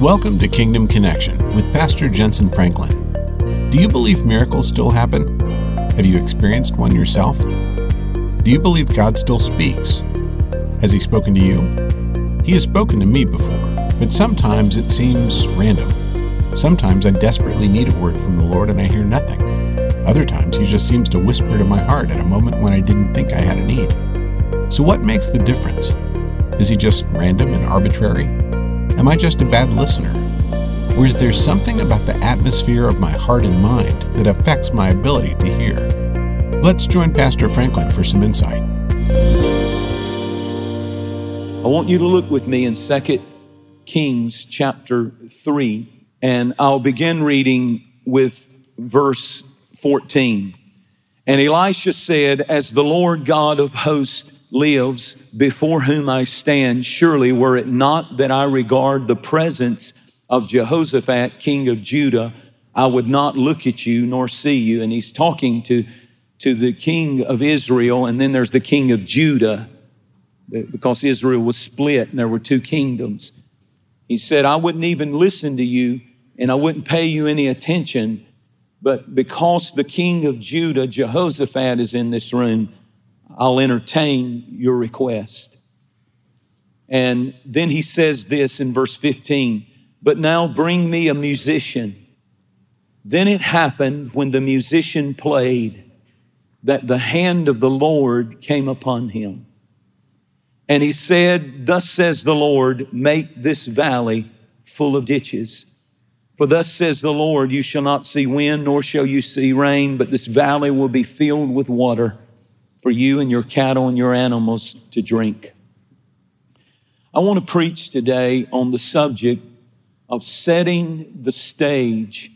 Welcome to Kingdom Connection with Pastor Jentezen Franklin. Do you believe miracles still happen? Have you experienced one yourself? Do you believe God still speaks? Has He spoken to you? He has spoken to me before, but sometimes it seems random. Sometimes I desperately need a word from the Lord and I hear nothing. Other times He just seems to whisper to my heart at a moment when I didn't think I had a need. So, what makes the difference? Is He just random and arbitrary? Am I just a bad listener? Or is there something about the atmosphere of my heart and mind that affects my ability to hear? Let's join Pastor Franklin for some insight. I want you to look with me in 2 Kings chapter 3, and I'll begin reading with verse 14. And Elisha said, As the Lord God of hosts lives before whom I stand, surely were it not that I regard the presence of Jehoshaphat, king of Judah, I would not look at you nor see you. And he's talking to, to the king of Israel, and then there's the king of Judah, because Israel was split and there were two kingdoms. He said, I wouldn't even listen to you and I wouldn't pay you any attention, but because the king of Judah, Jehoshaphat, is in this room, I'll entertain your request. And then he says this in verse 15 But now bring me a musician. Then it happened when the musician played that the hand of the Lord came upon him. And he said, Thus says the Lord, make this valley full of ditches. For thus says the Lord, you shall not see wind, nor shall you see rain, but this valley will be filled with water for you and your cattle and your animals to drink. I want to preach today on the subject of setting the stage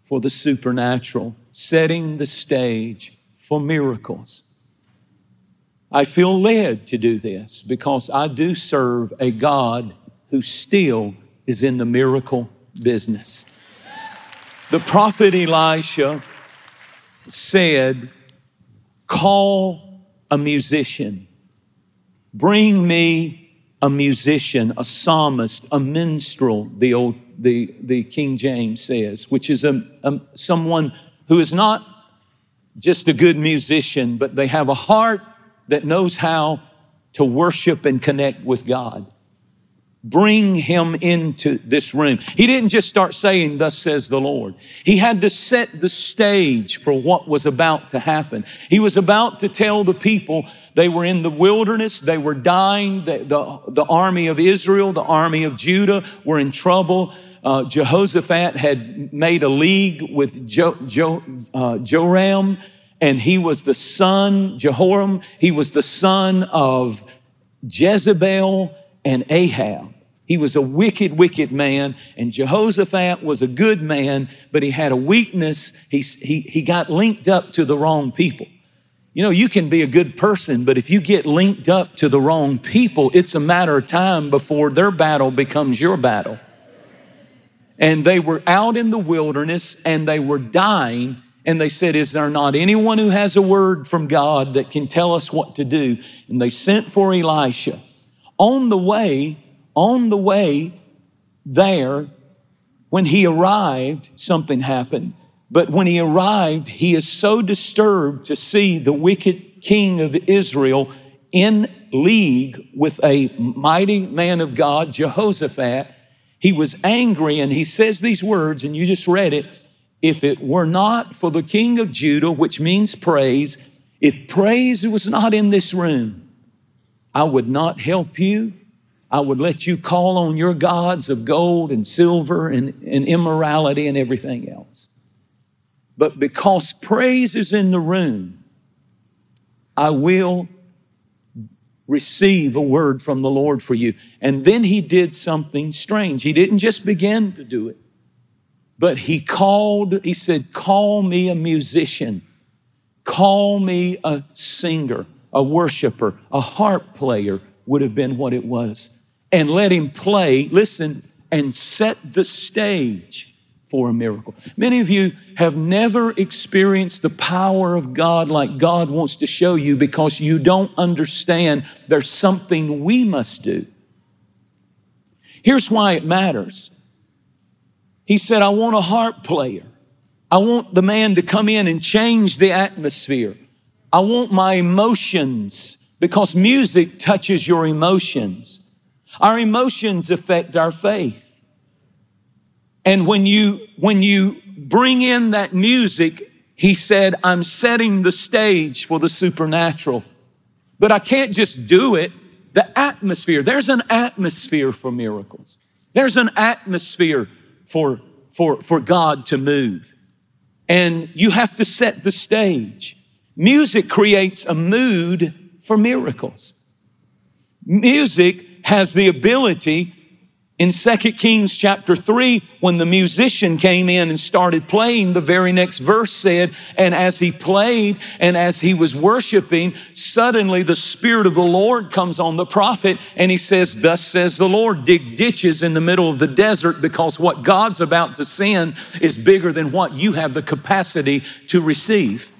for the supernatural, setting the stage for miracles. I feel led to do this because I do serve a God who still is in the miracle business. The prophet Elisha said, Call a musician. Bring me a musician, a psalmist, a minstrel, the old the, the King James says, which is a, a, someone who is not just a good musician, but they have a heart that knows how to worship and connect with God bring him into this room. He didn't just start saying, Thus says the Lord. He had to set the stage for what was about to happen. He was about to tell the people they were in the wilderness, they were dying, the, the, the army of Israel, the army of Judah were in trouble. Uh, Jehoshaphat had made a league with jo, jo, uh, Joram, and he was the son, Jehoram, he was the son of Jezebel and Ahab. He was a wicked, wicked man, and Jehoshaphat was a good man, but he had a weakness. He, he, he got linked up to the wrong people. You know, you can be a good person, but if you get linked up to the wrong people, it's a matter of time before their battle becomes your battle. And they were out in the wilderness and they were dying, and they said, Is there not anyone who has a word from God that can tell us what to do? And they sent for Elisha. On the way, on the way there, when he arrived, something happened. But when he arrived, he is so disturbed to see the wicked king of Israel in league with a mighty man of God, Jehoshaphat. He was angry and he says these words, and you just read it. If it were not for the king of Judah, which means praise, if praise was not in this room, I would not help you I would let you call on your gods of gold and silver and, and immorality and everything else. But because praise is in the room, I will receive a word from the Lord for you. And then he did something strange. He didn't just begin to do it, but he called, he said, Call me a musician, call me a singer, a worshiper, a harp player would have been what it was and let him play, listen, and set the stage for a miracle. Many of you have never experienced the power of God like God wants to show you because you don't understand there's something we must do. Here's why it matters. He said, I want a harp player. I want the man to come in and change the atmosphere. I want my emotions because music touches your emotions. Our emotions affect our faith. And when you, when you bring in that music, he said, I'm setting the stage for the supernatural. But I can't just do it. The atmosphere, there's an atmosphere for miracles. There's an atmosphere for, for, for God to move. And you have to set the stage. Music creates a mood for miracles. Music has the ability in 2 Kings chapter 3, when the musician came in and started playing, the very next verse said, And as he played and as he was worshiping, suddenly the Spirit of the Lord comes on the prophet and he says, Thus says the Lord, dig ditches in the middle of the desert because what God's about to send is bigger than what you have the capacity to receive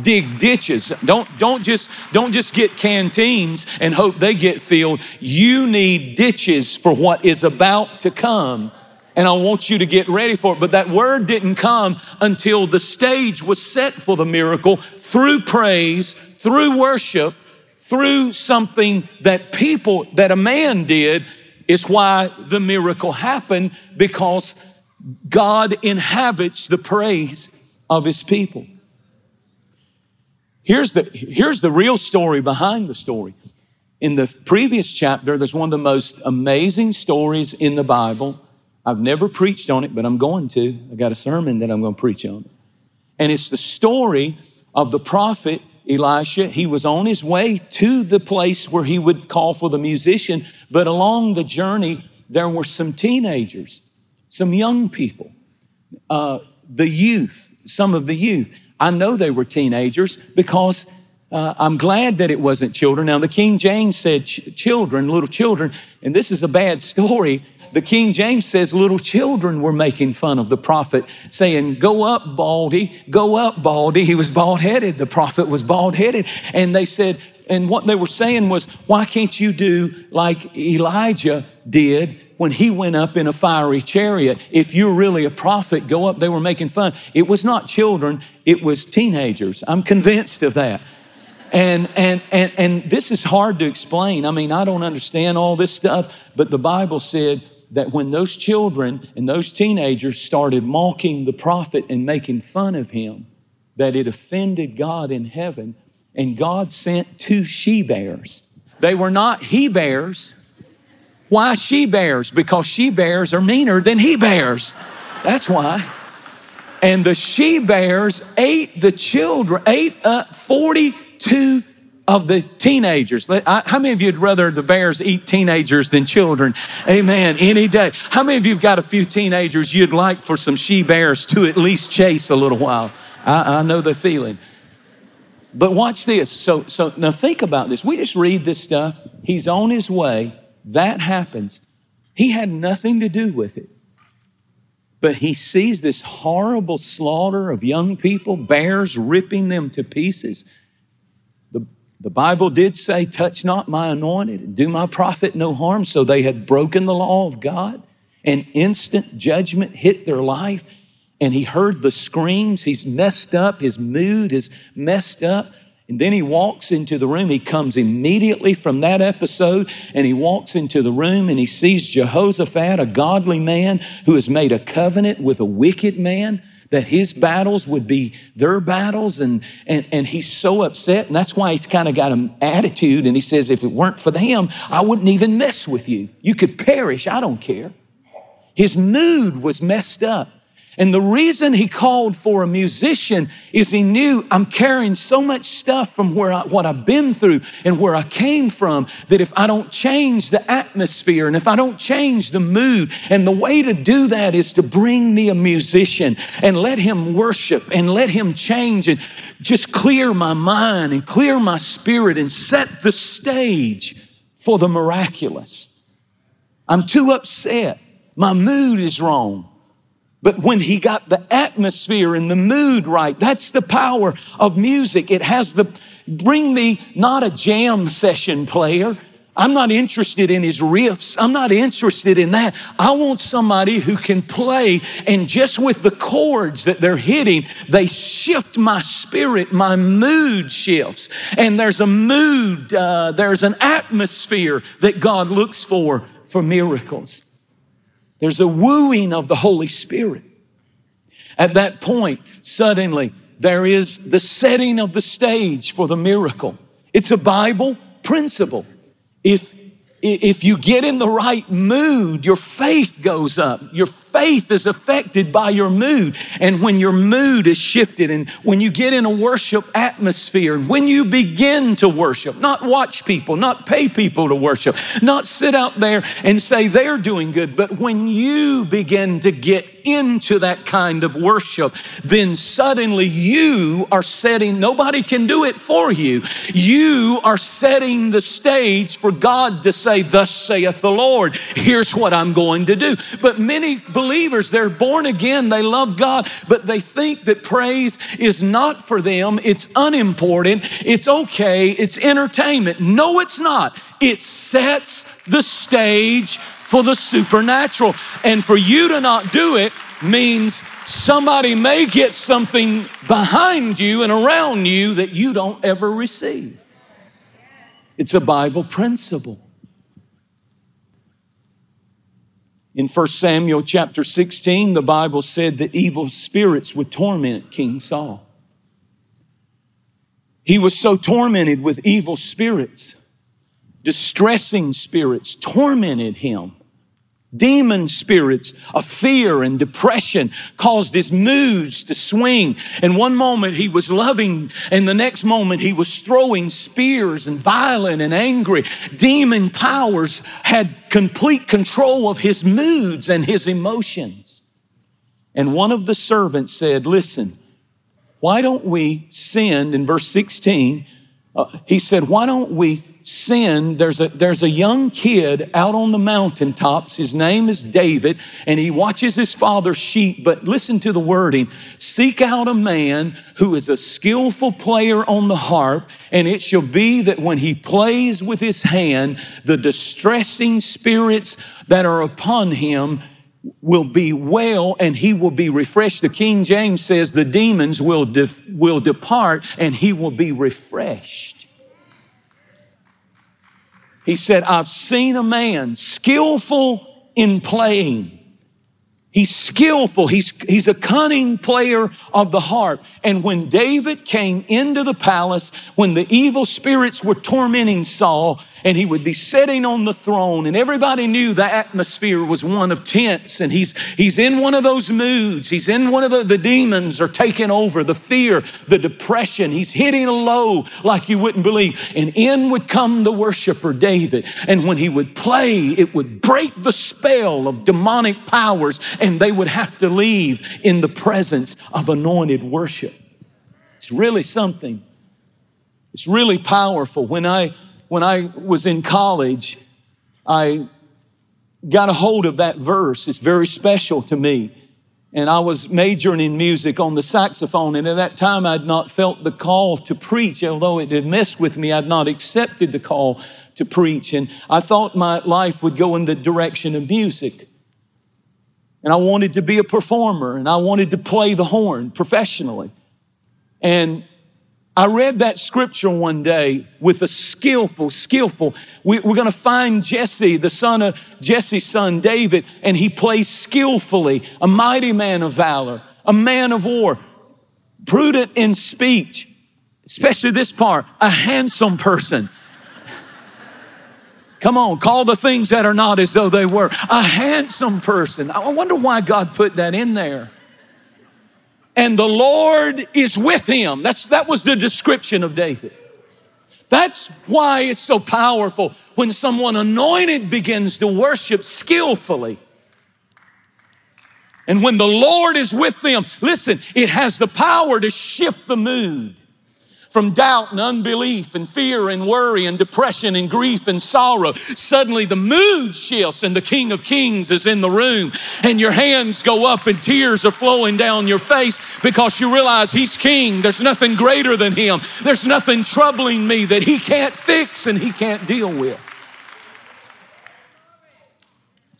dig ditches. Don't, don't, just, don't just get canteens and hope they get filled. You need ditches for what is about to come. And I want you to get ready for it. But that word didn't come until the stage was set for the miracle through praise, through worship, through something that people, that a man did, is why the miracle happened because God inhabits the praise of his people. Here's the, here's the real story behind the story. In the previous chapter, there's one of the most amazing stories in the Bible. I've never preached on it, but I'm going to. I got a sermon that I'm going to preach on. And it's the story of the prophet Elisha. He was on his way to the place where he would call for the musician, but along the journey, there were some teenagers, some young people, uh, the youth, some of the youth. I know they were teenagers because uh, I'm glad that it wasn't children. Now, the King James said ch- children, little children, and this is a bad story. The King James says little children were making fun of the prophet, saying, Go up, Baldy, go up, Baldy. He was bald headed. The prophet was bald headed. And they said, and what they were saying was, Why can't you do like Elijah did when he went up in a fiery chariot. If you're really a prophet, go up. They were making fun. It was not children, it was teenagers. I'm convinced of that. And, and, and, and this is hard to explain. I mean, I don't understand all this stuff, but the Bible said that when those children and those teenagers started mocking the prophet and making fun of him, that it offended God in heaven, and God sent two she bears. They were not he bears, why she bears? Because she bears are meaner than he bears. That's why. And the she bears ate the children, ate up 42 of the teenagers. How many of you'd rather the bears eat teenagers than children? Amen. Any day. How many of you've got a few teenagers you'd like for some she bears to at least chase a little while? I, I know the feeling. But watch this. So, so now think about this. We just read this stuff. He's on his way that happens. He had nothing to do with it. But he sees this horrible slaughter of young people, bears ripping them to pieces. The, the Bible did say, Touch not my anointed and do my prophet no harm. So they had broken the law of God, and instant judgment hit their life. And he heard the screams. He's messed up. His mood is messed up. And then he walks into the room. He comes immediately from that episode and he walks into the room and he sees Jehoshaphat, a godly man who has made a covenant with a wicked man that his battles would be their battles. And, and, and he's so upset. And that's why he's kind of got an attitude. And he says, if it weren't for them, I wouldn't even mess with you. You could perish. I don't care. His mood was messed up. And the reason he called for a musician is he knew I'm carrying so much stuff from where I, what I've been through and where I came from that if I don't change the atmosphere and if I don't change the mood, and the way to do that is to bring me a musician and let him worship and let him change and just clear my mind and clear my spirit and set the stage for the miraculous. I'm too upset. My mood is wrong. But when he got the atmosphere and the mood right, that's the power of music. It has the, bring me not a jam session player. I'm not interested in his riffs. I'm not interested in that. I want somebody who can play and just with the chords that they're hitting, they shift my spirit, my mood shifts. And there's a mood, uh, there's an atmosphere that God looks for for miracles. There's a wooing of the Holy Spirit. At that point, suddenly, there is the setting of the stage for the miracle. It's a Bible principle. If, if you get in the right mood, your faith goes up. Your faith is affected by your mood. And when your mood is shifted and when you get in a worship atmosphere, and when you begin to worship, not watch people, not pay people to worship, not sit out there and say they're doing good, but when you begin to get into that kind of worship, then suddenly you are setting, nobody can do it for you. You are setting the stage for God to say, Thus saith the Lord, here's what I'm going to do. But many believers, they're born again, they love God, but they think that praise is not for them, it's unimportant, it's okay, it's entertainment. No, it's not. It sets the stage for the supernatural. And for you to not do it means somebody may get something behind you and around you that you don't ever receive. It's a Bible principle. In 1 Samuel chapter 16, the Bible said that evil spirits would torment King Saul. He was so tormented with evil spirits, distressing spirits tormented him Demon spirits of fear and depression caused his moods to swing. And one moment he was loving, and the next moment he was throwing spears and violent and angry. Demon powers had complete control of his moods and his emotions. And one of the servants said, Listen, why don't we send, in verse 16, uh, he said, Why don't we sin, there's a, there's a young kid out on the mountaintops. His name is David, and he watches his father's sheep. But listen to the wording seek out a man who is a skillful player on the harp, and it shall be that when he plays with his hand, the distressing spirits that are upon him will be well and he will be refreshed. The King James says the demons will, de- will depart and he will be refreshed. He said, I've seen a man skillful in playing He's skillful. He's, he's a cunning player of the harp. And when David came into the palace, when the evil spirits were tormenting Saul, and he would be sitting on the throne, and everybody knew the atmosphere was one of tense, and he's, he's in one of those moods. He's in one of the, the demons are taking over, the fear, the depression. He's hitting a low like you wouldn't believe. And in would come the worshiper David. And when he would play, it would break the spell of demonic powers and they would have to leave in the presence of anointed worship. It's really something. It's really powerful. When I when I was in college, I got a hold of that verse. It's very special to me. And I was majoring in music on the saxophone, and at that time I'd not felt the call to preach, although it had messed with me. I'd not accepted the call to preach, and I thought my life would go in the direction of music. And I wanted to be a performer and I wanted to play the horn professionally. And I read that scripture one day with a skillful, skillful. We, are going to find Jesse, the son of Jesse's son David, and he plays skillfully, a mighty man of valor, a man of war, prudent in speech, especially this part, a handsome person Come on, call the things that are not as though they were. A handsome person. I wonder why God put that in there. And the Lord is with him. That's, that was the description of David. That's why it's so powerful when someone anointed begins to worship skillfully. And when the Lord is with them, listen, it has the power to shift the mood from doubt and unbelief and fear and worry and depression and grief and sorrow. Suddenly the mood shifts and the King of Kings is in the room and your hands go up and tears are flowing down your face because you realize He's King. There's nothing greater than Him. There's nothing troubling me that He can't fix and He can't deal with.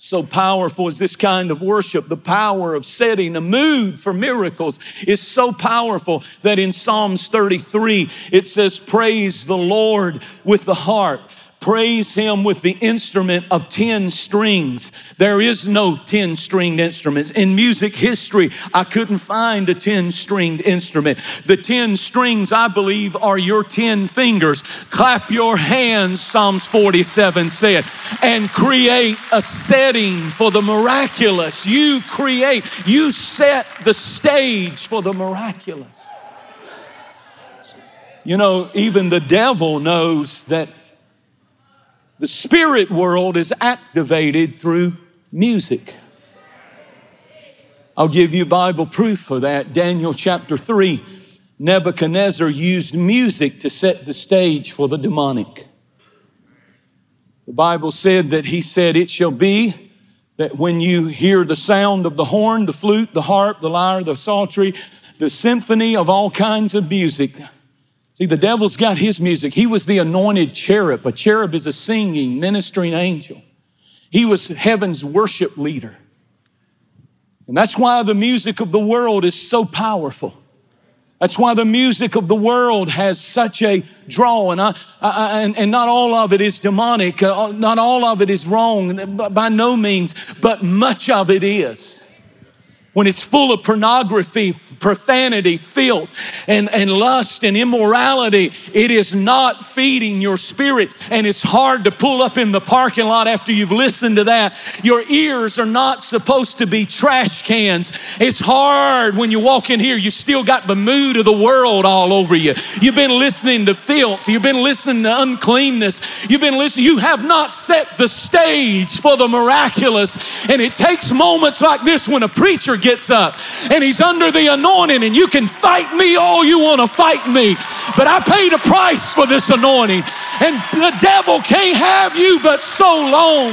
So powerful is this kind of worship. The power of setting a mood for miracles is so powerful that in Psalms 33, it says, Praise the Lord with the harp praise him with the instrument of 10 strings. There is no 10 stringed instrument. In music history, I couldn't find a 10 stringed instrument. The 10 strings, I believe, are your 10 fingers. Clap your hands, Psalms 47 said, and create a setting for the miraculous. You create, you set the stage for the miraculous. You know, even the devil knows that the spirit world is activated through music. I'll give you Bible proof for that. Daniel chapter 3. Nebuchadnezzar used music to set the stage for the demonic. The Bible said that he said, It shall be that when you hear the sound of the horn, the flute, the harp, the lyre, the psaltery, the symphony of all kinds of music, See, the devil's got his music. He was the anointed cherub. A cherub is a singing, ministering angel. He was heaven's worship leader. And that's why the music of the world is so powerful. That's why the music of the world has such a draw, and, I, I, and, and, not all of it is demonic, uh, not all of it is wrong, by no means, but much of it is when it's full of pornography, profanity, filth, and, and lust and immorality, it is not feeding your spirit. And it's hard to pull up in the parking lot after you've listened to that. Your ears are not supposed to be trash cans. It's hard when you walk in here, you still got the mood of the world all over you. You've been listening to filth, you've been listening to uncleanness, you've been listening, you have not set the stage for the miraculous. And it takes moments like this when a preacher gets up and he's under the anointing, and you can fight me all you want to fight me, but I paid a price for this anointing, and the devil can't have you but so long.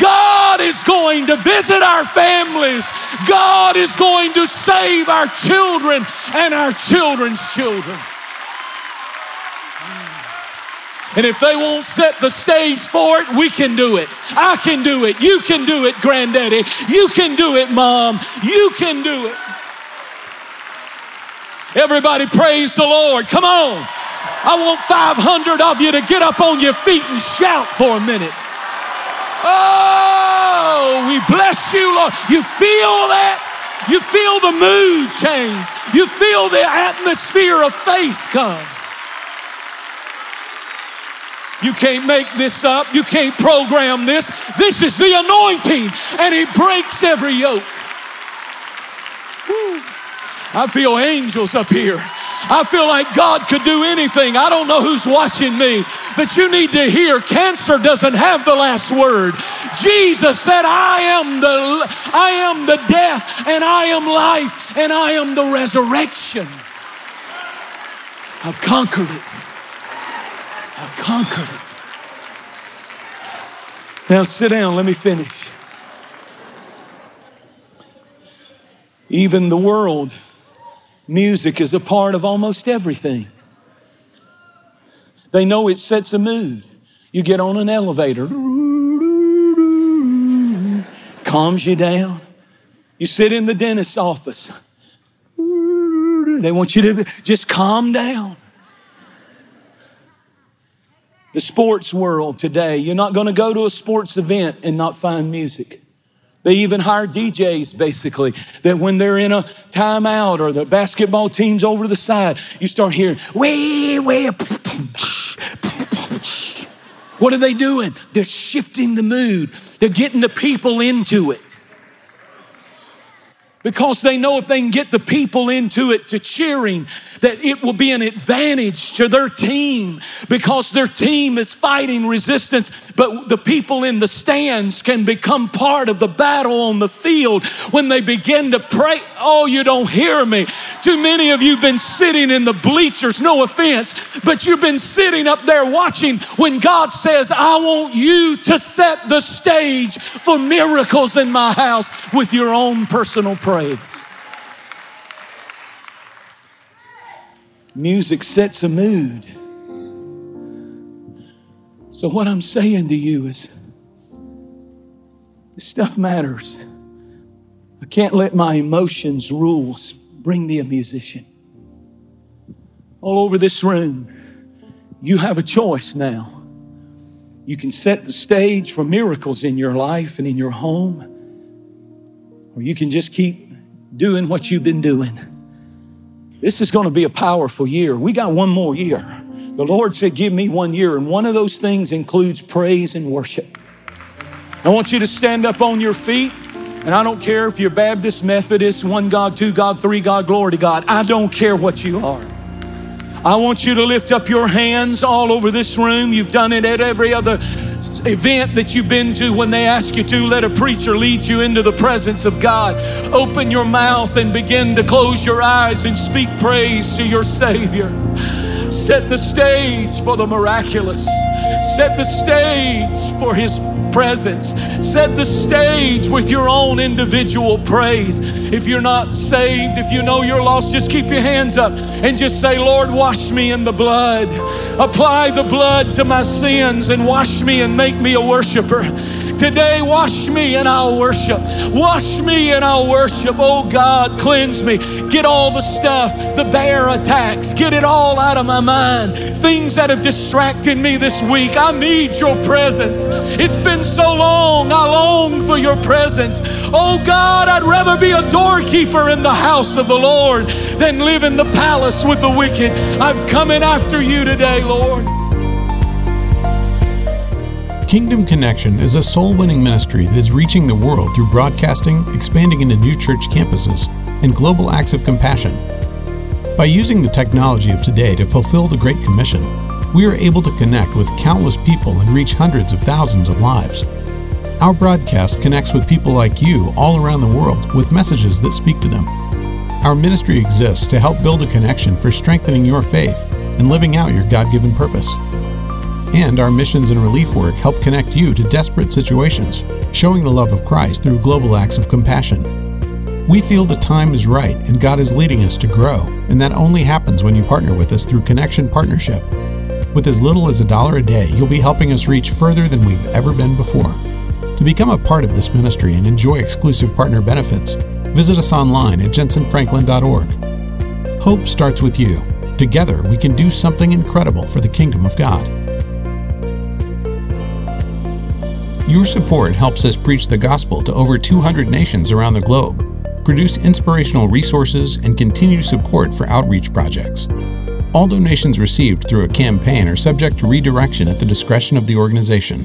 God is going to visit our families, God is going to save our children and our children's children. And if they won't set the stage for it, we can do it. I can do it. You can do it, granddaddy. You can do it, mom. You can do it. Everybody praise the Lord. Come on. I want 500 of you to get up on your feet and shout for a minute. Oh, we bless you, Lord. You feel that? You feel the mood change. You feel the atmosphere of faith come. You can't make this up. You can't program this. This is the anointing, and He breaks every yoke. I feel angels up here. I feel like God could do anything. I don't know who's watching me, but you need to hear cancer doesn't have the last word. Jesus said, I am the I am the death and I am life and I am the resurrection. I've conquered it. I've conquered. Now sit down, let me finish. Even the world, music is a part of almost everything. They know it sets a mood. You get on an elevator, calms you down. You sit in the dentist's office, they want you to just calm down the sports world today. You're not going to go to a sports event and not find music. They even hire DJs basically that when they're in a timeout or the basketball team's over the side, you start hearing, way, way, what are they doing? They're shifting the mood. They're getting the people into it because they know if they can get the people into it to cheering, that it will be an advantage to their team because their team is fighting resistance. But the people in the stands can become part of the battle on the field when they begin to pray. Oh, you don't hear me. Too many of you have been sitting in the bleachers, no offense, but you've been sitting up there watching when God says, I want you to set the stage for miracles in my house with your own personal prayer praise. Music sets a mood. So, what I'm saying to you is This stuff matters. I can't let my emotions rule. Bring me a musician. All over this room, you have a choice now. You can set the stage for miracles in your life and in your home, or you can just keep doing what you've been doing. This is going to be a powerful year. We got one more year. The Lord said, Give me one year, and one of those things includes praise and worship. I want you to stand up on your feet. And I don't care if you're Baptist, Methodist, one God, two God, three God, glory to God. I don't care what you are. I want you to lift up your hands all over this room. You've done it at every other event that you've been to when they ask you to. Let a preacher lead you into the presence of God. Open your mouth and begin to close your eyes and speak praise to your Savior. Set the stage for the miraculous. Set the stage for His presence. Set the stage with your own individual praise. If you're not saved, if you know you're lost, just keep your hands up and just say, Lord, wash me in the blood. Apply the blood to my sins and wash me and make me a worshiper. Today, wash me and I'll worship. Wash me and I'll worship. Oh God, cleanse me. Get all the stuff, the bear attacks, get it all out of my mind. Things that have distracted me this week. I need your presence. It's been so long. I long for your presence. Oh God, I'd rather be a doorkeeper in the house of the Lord than live in the palace with the wicked. I'm coming after you today, Lord. Kingdom Connection is a soul winning ministry that is reaching the world through broadcasting, expanding into new church campuses, and global acts of compassion. By using the technology of today to fulfill the Great Commission, we are able to connect with countless people and reach hundreds of thousands of lives. Our broadcast connects with people like you all around the world with messages that speak to them. Our ministry exists to help build a connection for strengthening your faith and living out your God given purpose and our missions and relief work help connect you to desperate situations, showing the love of Christ through global acts of compassion. We feel the time is right and God is leading us to grow, and that only happens when you partner with us through Connection Partnership. With as little as a dollar a day, you'll be helping us reach further than we've ever been before. To become a part of this ministry and enjoy exclusive partner benefits, visit us online at jentezenfranklin.org. Hope starts with you. Together, we can do something incredible for the kingdom of God. Your support helps us preach the gospel to over 200 nations around the globe, produce inspirational resources, and continue support for outreach projects. All donations received through a campaign are subject to redirection at the discretion of the organization.